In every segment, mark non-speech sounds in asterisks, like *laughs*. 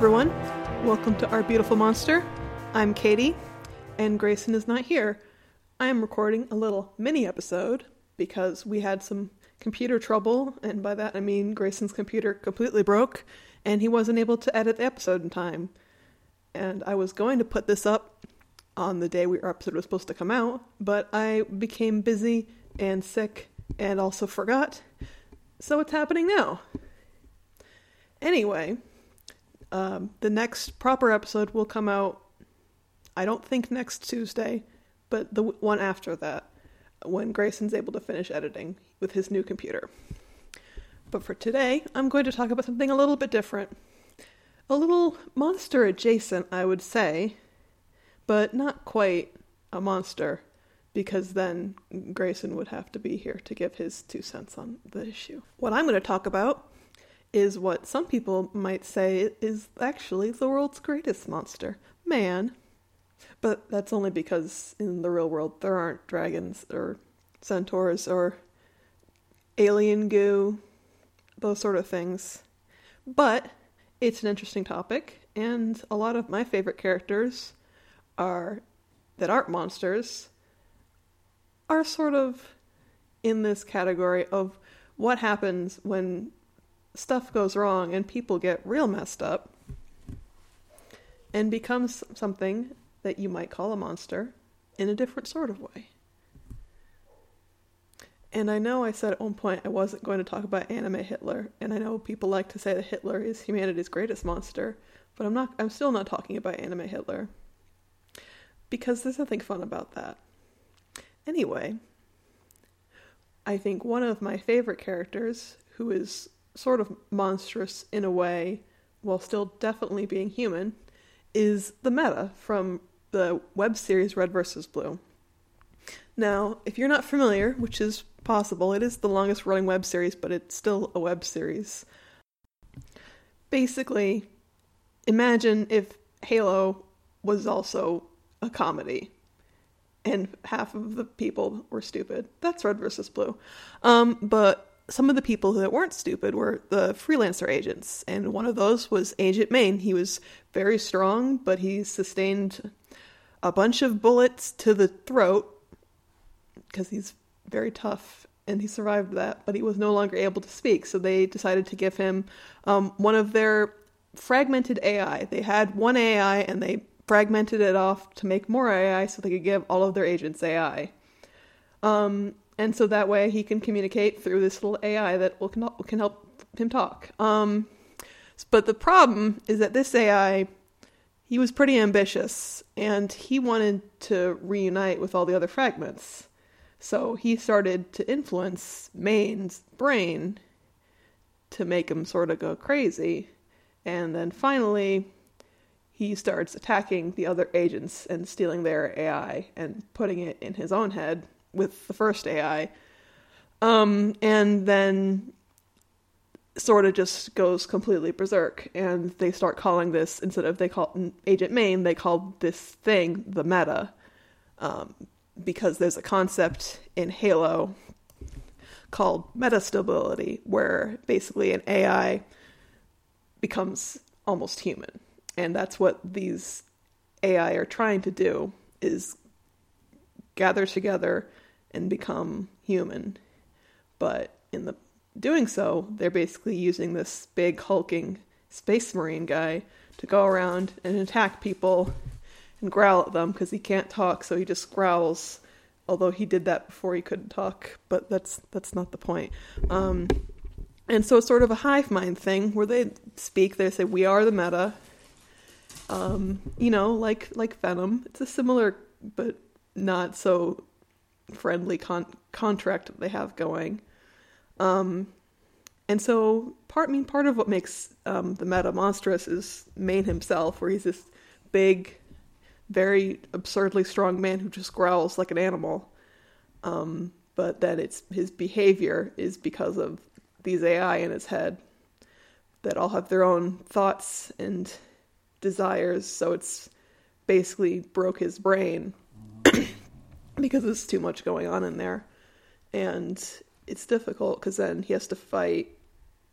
everyone. Welcome to Our Beautiful Monster. I'm Katie, and Grayson is not here. I am recording a little mini episode because we had some computer trouble, and by that I mean Grayson's computer completely broke, and he wasn't able to edit the episode in time. And I was going to put this up on the day our episode was supposed to come out, but I became busy and sick and also forgot. So it's happening now. Anyway, um, the next proper episode will come out, I don't think next Tuesday, but the one after that, when Grayson's able to finish editing with his new computer. But for today, I'm going to talk about something a little bit different. A little monster adjacent, I would say, but not quite a monster, because then Grayson would have to be here to give his two cents on the issue. What I'm going to talk about is what some people might say is actually the world's greatest monster man. But that's only because in the real world there aren't dragons or centaurs or alien goo, those sort of things. But it's an interesting topic, and a lot of my favorite characters are that aren't monsters are sort of in this category of what happens when stuff goes wrong and people get real messed up and becomes something that you might call a monster in a different sort of way. And I know I said at one point I wasn't going to talk about anime Hitler, and I know people like to say that Hitler is humanity's greatest monster, but I'm not I'm still not talking about anime Hitler. Because there's nothing fun about that. Anyway, I think one of my favorite characters who is sort of monstrous in a way while still definitely being human is the meta from the web series Red vs. Blue. Now, if you're not familiar, which is possible, it is the longest running web series, but it's still a web series. Basically, imagine if Halo was also a comedy and half of the people were stupid. That's Red versus Blue. Um, but some of the people that weren't stupid were the freelancer agents, and one of those was Agent Maine. He was very strong, but he sustained a bunch of bullets to the throat because he's very tough and he survived that, but he was no longer able to speak. So they decided to give him um, one of their fragmented AI. They had one AI and they fragmented it off to make more AI so they could give all of their agents AI. Um, and so that way he can communicate through this little AI that will can, help him talk. Um, but the problem is that this AI, he was pretty ambitious, and he wanted to reunite with all the other fragments. So he started to influence Maine's brain to make him sort of go crazy. And then finally, he starts attacking the other agents and stealing their AI and putting it in his own head with the first AI. Um, and then sort of just goes completely berserk and they start calling this instead of they call agent maine they call this thing the meta um, because there's a concept in halo called metastability where basically an ai becomes almost human and that's what these ai are trying to do is gather together and become human. But in the doing so, they're basically using this big hulking space marine guy to go around and attack people and growl at them because he can't talk, so he just growls. Although he did that before he couldn't talk, but that's that's not the point. Um, and so it's sort of a hive mind thing where they speak. They say, "We are the meta." Um, you know, like like Venom. It's a similar but not so friendly con- contract they have going. Um, and so part I mean part of what makes um, the meta monstrous is Maine himself, where he's this big, very absurdly strong man who just growls like an animal. Um, but then it's his behavior is because of these AI in his head that all have their own thoughts and desires. So it's basically broke his brain because there's too much going on in there. And it's difficult because then he has to fight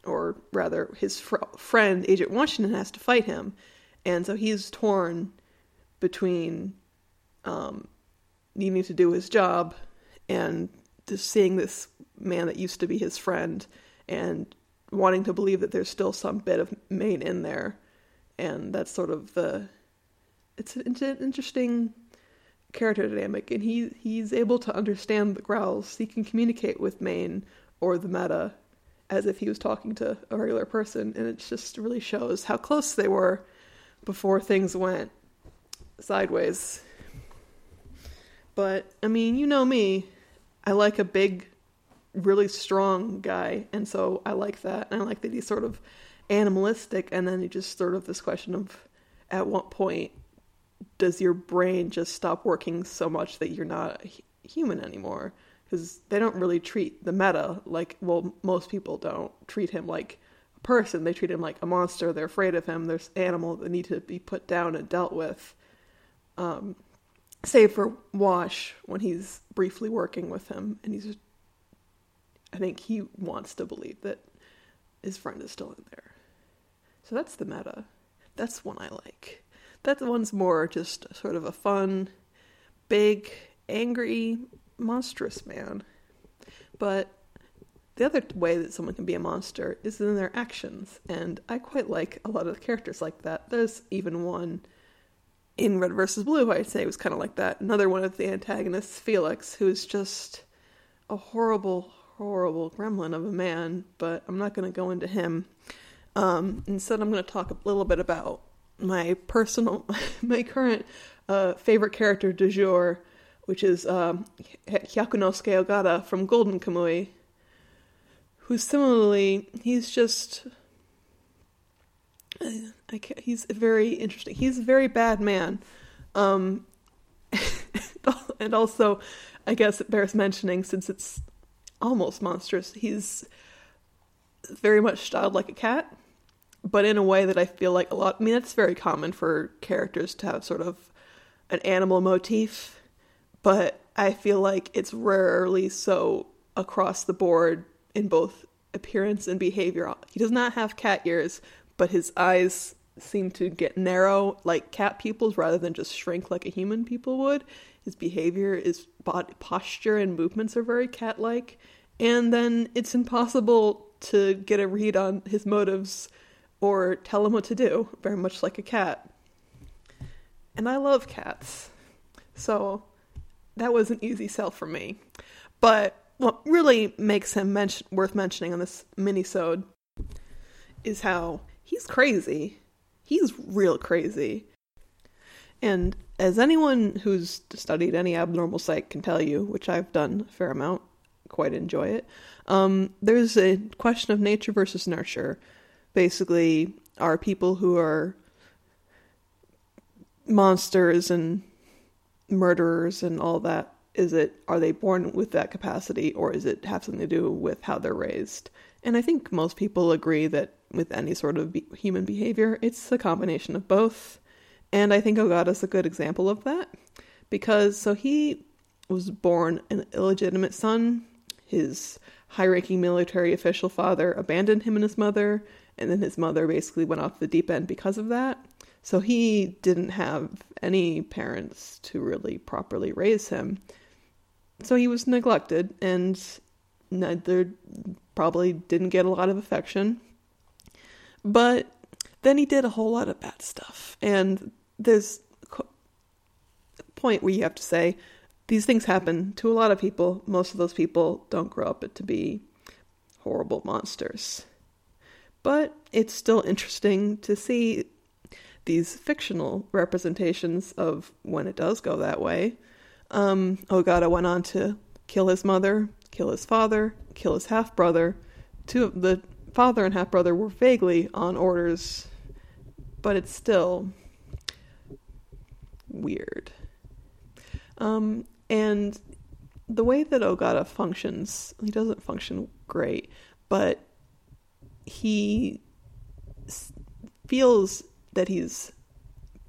or rather, his fr- friend Agent Washington has to fight him, and so he's torn between um, needing to do his job and just seeing this man that used to be his friend and wanting to believe that there's still some bit of Maine in there, and that's sort of the it's an, it's an interesting character dynamic, and he he's able to understand the growls. He can communicate with Maine or the meta as if he was talking to a regular person, and it just really shows how close they were before things went sideways. But I mean, you know me, I like a big, really strong guy, and so I like that, and I like that he's sort of animalistic, and then he just sort of this question of at what point does your brain just stop working so much that you're not human anymore? Because they don't really treat the meta like, well, most people don't treat him like a person. They treat him like a monster. They're afraid of him. There's animals that need to be put down and dealt with. Um, save for Wash when he's briefly working with him, and he's. Just, I think he wants to believe that his friend is still in there. So that's the meta. That's one I like. That one's more just sort of a fun, big, angry, monstrous man. But the other way that someone can be a monster is in their actions, and I quite like a lot of characters like that. There's even one in Red versus Blue, I'd say was kind of like that. Another one of the antagonists, Felix, who is just a horrible, horrible gremlin of a man, but I'm not going to go into him. Um, instead, I'm going to talk a little bit about my personal, *laughs* my current uh, favorite character du jour, which is um, Hyakunosuke Ogata from Golden Kamuy, who similarly, he's just, *sighs* uh, he's very interesting. He's a very bad man. Um, *laughs* and also, I guess it bears mentioning since it's almost monstrous, he's very much styled like a cat but in a way that I feel like a lot. I mean, that's very common for characters to have sort of an animal motif, but I feel like it's rarely so across the board in both appearance and behavior. He does not have cat ears, but his eyes seem to get narrow like cat pupils rather than just shrink like a human people would. His behavior, his body posture and movements are very cat like. And then it's impossible to get a read on his motives or tell him what to do, very much like a cat. And I love cats. So that was an easy sell for me. But what really makes him worth mentioning on this mini-sode is how he's crazy. He's real crazy. And as anyone who's studied any abnormal psych can tell you, which I've done a fair amount, quite enjoy it, um, there's a question of nature versus nurture basically are people who are monsters and murderers and all that. Is it are they born with that capacity or is it have something to do with how they're raised? And i think most people agree that with any sort of be- human behavior it's a combination of both. And i think ogata's a good example of that because so he was born an illegitimate son. His high-ranking military official father abandoned him and his mother and then his mother basically went off the deep end because of that. So he didn't have any parents to really properly raise him. So he was neglected and neither probably didn't get a lot of affection. But then he did a whole lot of bad stuff. And there's a point where you have to say these things happen to a lot of people. Most of those people don't grow up to be horrible monsters but it's still interesting to see these fictional representations of when it does go that way. Um, Ogata went on to kill his mother, kill his father, kill his half brother. Two of the father and half brother were vaguely on orders, but it's still weird. Um, and the way that Ogata functions, he doesn't function great, but he feels that he's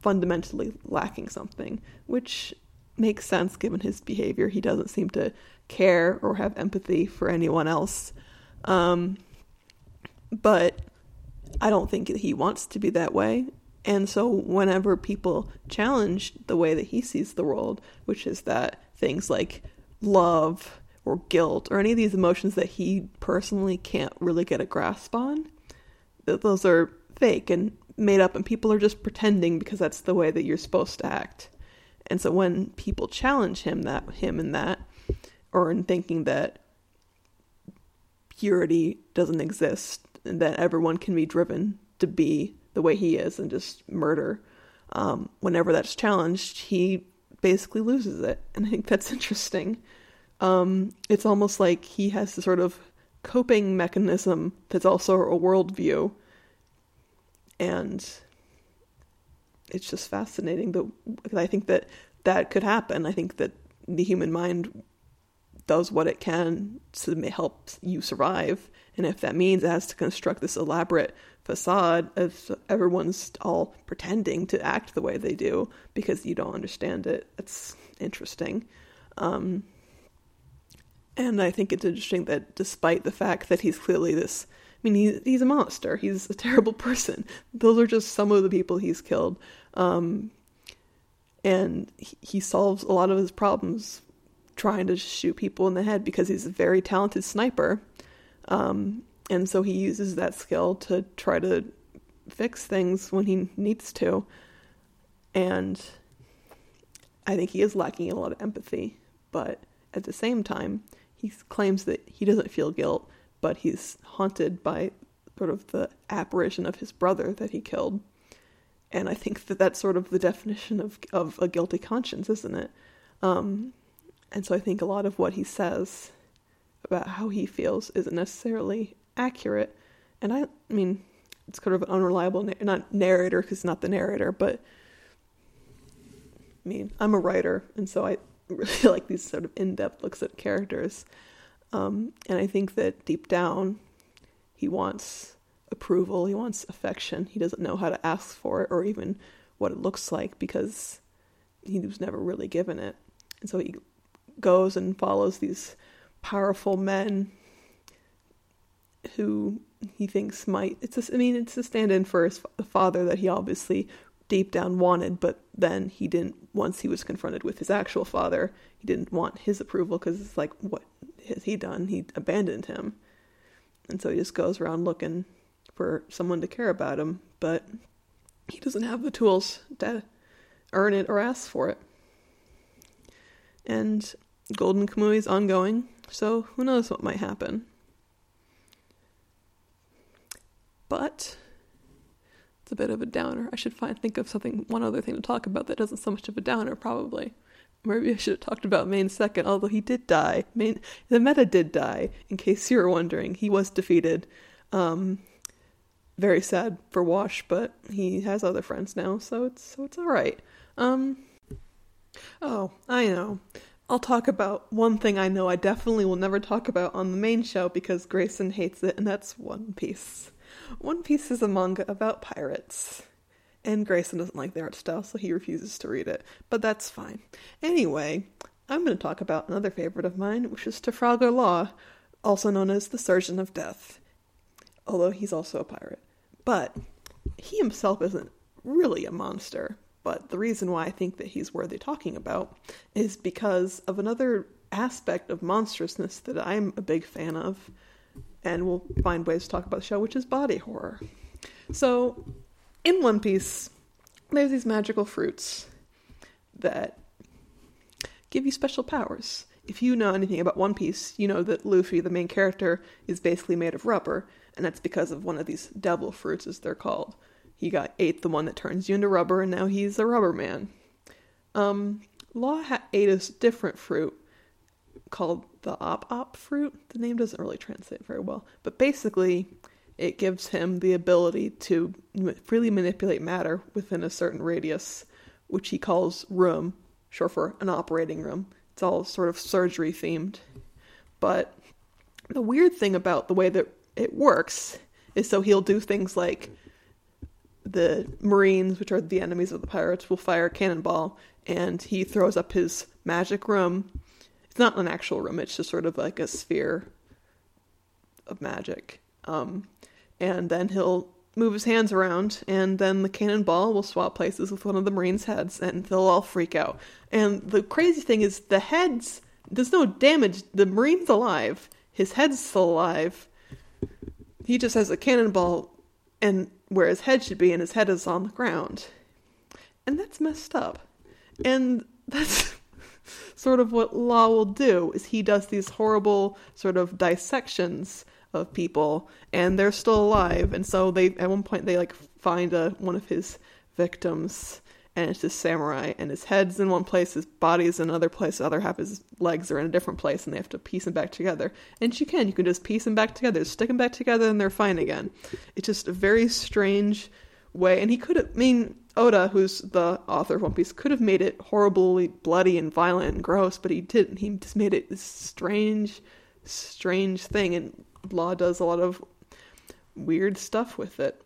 fundamentally lacking something, which makes sense given his behavior. He doesn't seem to care or have empathy for anyone else. Um, but I don't think he wants to be that way. And so, whenever people challenge the way that he sees the world, which is that things like love or guilt or any of these emotions that he personally can't really get a grasp on, that those are fake and made up, and people are just pretending because that's the way that you're supposed to act. And so, when people challenge him that him in that, or in thinking that purity doesn't exist and that everyone can be driven to be the way he is and just murder. Um, whenever that's challenged, he basically loses it. And I think that's *laughs* interesting. Um, it's almost like he has this sort of coping mechanism that's also a worldview. And it's just fascinating that I think that that could happen. I think that the human mind does what it can to help you survive. And if that means it has to construct this elaborate facade of everyone's all pretending to act the way they do because you don't understand it, it's interesting. Um, and I think it's interesting that despite the fact that he's clearly this, I mean, he, he's a monster, he's a terrible *laughs* person. Those are just some of the people he's killed. Um, and he, he solves a lot of his problems trying to shoot people in the head because he's a very talented sniper. Um, and so he uses that skill to try to fix things when he needs to. And I think he is lacking a lot of empathy, but at the same time, he claims that he doesn't feel guilt, but he's haunted by sort of the apparition of his brother that he killed. And I think that that's sort of the definition of of a guilty conscience, isn't it? Um, and so I think a lot of what he says about how he feels isn't necessarily accurate. And I, I mean, it's kind of an unreliable, not narrator because not the narrator, but I mean, I'm a writer, and so I *laughs* really like these sort of in depth looks at characters. Um, and I think that deep down, he wants approval, he wants affection. He doesn't know how to ask for it or even what it looks like because he was never really given it. And so he goes and follows these powerful men who he thinks might it's a, I mean it's a stand-in for his father that he obviously deep down wanted but then he didn't once he was confronted with his actual father he didn't want his approval because it's like what has he done? He abandoned him. And so he just goes around looking for someone to care about him but he doesn't have the tools to earn it or ask for it. And Golden Kamuy is ongoing, so who knows what might happen. But it's a bit of a downer. I should find think of something one other thing to talk about that isn't so much of a downer, probably. Maybe I should have talked about Maine second, although he did die. Maine the meta did die, in case you were wondering. He was defeated. Um, very sad for Wash, but he has other friends now, so it's so it's alright. Um Oh, I know. I'll talk about one thing I know I definitely will never talk about on the main show because Grayson hates it, and that's One Piece. One Piece is a manga about pirates. And Grayson doesn't like the art style, so he refuses to read it. But that's fine. Anyway, I'm going to talk about another favorite of mine, which is Trafalgar Law, also known as the Surgeon of Death. Although he's also a pirate. But he himself isn't really a monster. But the reason why I think that he's worthy talking about is because of another aspect of monstrousness that I'm a big fan of, and we'll find ways to talk about the show, which is body horror. So, in One Piece, there's these magical fruits that give you special powers. If you know anything about One Piece, you know that Luffy, the main character, is basically made of rubber, and that's because of one of these devil fruits, as they're called. He got ate the one that turns you into rubber, and now he's a rubber man. Um, Law ha- ate a different fruit called the Op Op fruit. The name doesn't really translate very well, but basically, it gives him the ability to freely manipulate matter within a certain radius, which he calls room, short for an operating room. It's all sort of surgery themed. But the weird thing about the way that it works is so he'll do things like the Marines, which are the enemies of the pirates, will fire a cannonball, and he throws up his magic room. It's not an actual room; it's just sort of like a sphere of magic. Um, and then he'll move his hands around, and then the cannonball will swap places with one of the Marines' heads, and they'll all freak out. And the crazy thing is, the heads, there's no damage. The Marine's alive, his head's still alive. He just has a cannonball, and where his head should be, and his head is on the ground. And that's messed up. And *laughs* that's sort of what Law will do is he does these horrible sort of dissections of people and they're still alive. And so they at one point they like find a one of his victims and it's this samurai and his head's in one place his body's in another place the other half his legs are in a different place and they have to piece them back together. And you can you can just piece them back together stick them back together and they're fine again. It's just a very strange way and he could have I mean Oda, who's the author of One Piece, could have made it horribly bloody and violent and gross, but he didn't. He just made it this strange, strange thing, and Law does a lot of weird stuff with it.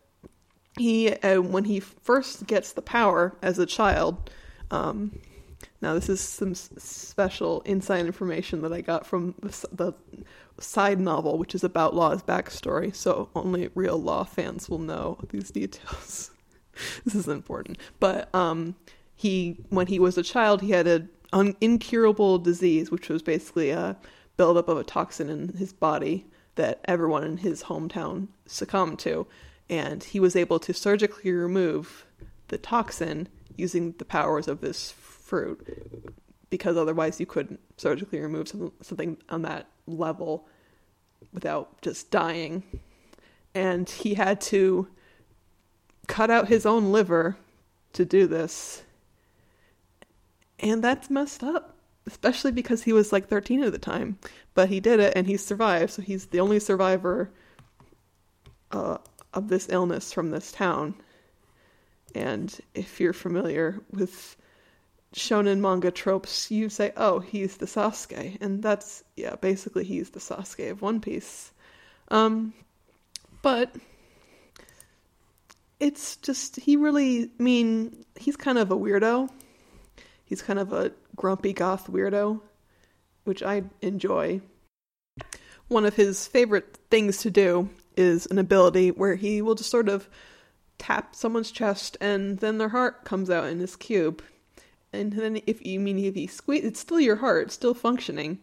He, uh, when he first gets the power as a child, um, now this is some special inside information that I got from the, the side novel, which is about Law's backstory, so only real Law fans will know these details. *laughs* *laughs* this is important. But um, he, when he was a child, he had an un- incurable disease, which was basically a buildup of a toxin in his body that everyone in his hometown succumbed to. And he was able to surgically remove the toxin using the powers of this fruit, because otherwise you couldn't surgically remove some, something on that level without just dying. And he had to cut out his own liver to do this. And that's messed up, especially because he was like 13 at the time. But he did it and he survived, so he's the only survivor uh, of this illness from this town. And if you're familiar with shonen manga tropes, you say, oh, he's the Sasuke. And that's, yeah, basically he's the Sasuke of One Piece. Um, but it's just he really I mean he's kind of a weirdo. He's kind of a grumpy goth weirdo, which I enjoy. One of his favorite things to do is an ability where he will just sort of tap someone's chest and then their heart comes out in his cube. And then if you mean if he squeeze it's still your heart, it's still functioning.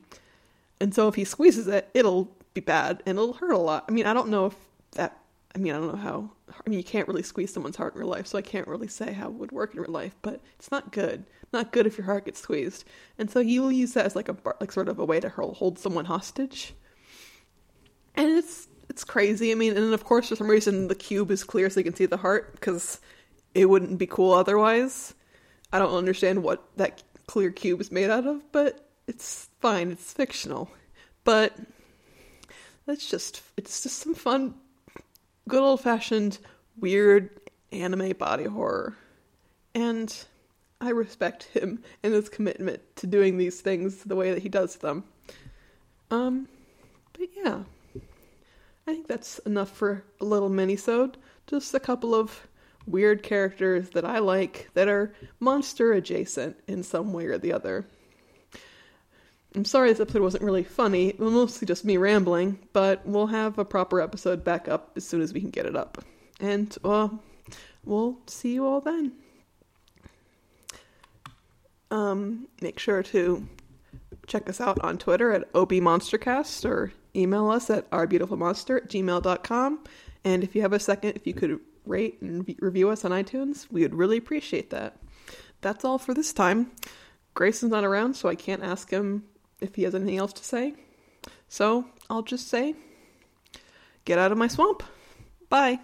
And so if he squeezes it, it'll be bad and it'll hurt a lot. I mean, I don't know if I mean, I don't know how. I mean, you can't really squeeze someone's heart in real life, so I can't really say how it would work in real life. But it's not good. Not good if your heart gets squeezed. And so you will use that as like a like sort of a way to hold someone hostage. And it's it's crazy. I mean, and of course for some reason the cube is clear so you can see the heart because it wouldn't be cool otherwise. I don't understand what that clear cube is made out of, but it's fine. It's fictional. But that's just it's just some fun good old fashioned weird anime body horror. And I respect him and his commitment to doing these things the way that he does them. Um, but yeah, I think that's enough for a little mini-sode. Just a couple of weird characters that I like that are monster adjacent in some way or the other. I'm sorry this episode wasn't really funny. Was mostly just me rambling, but we'll have a proper episode back up as soon as we can get it up. And, well, we'll see you all then. Um, make sure to check us out on Twitter at obmonstercast or email us at ourbeautifulmonster at gmail.com. And if you have a second, if you could rate and review us on iTunes, we would really appreciate that. That's all for this time. Grayson's not around, so I can't ask him if he has anything else to say. So I'll just say, get out of my swamp. Bye.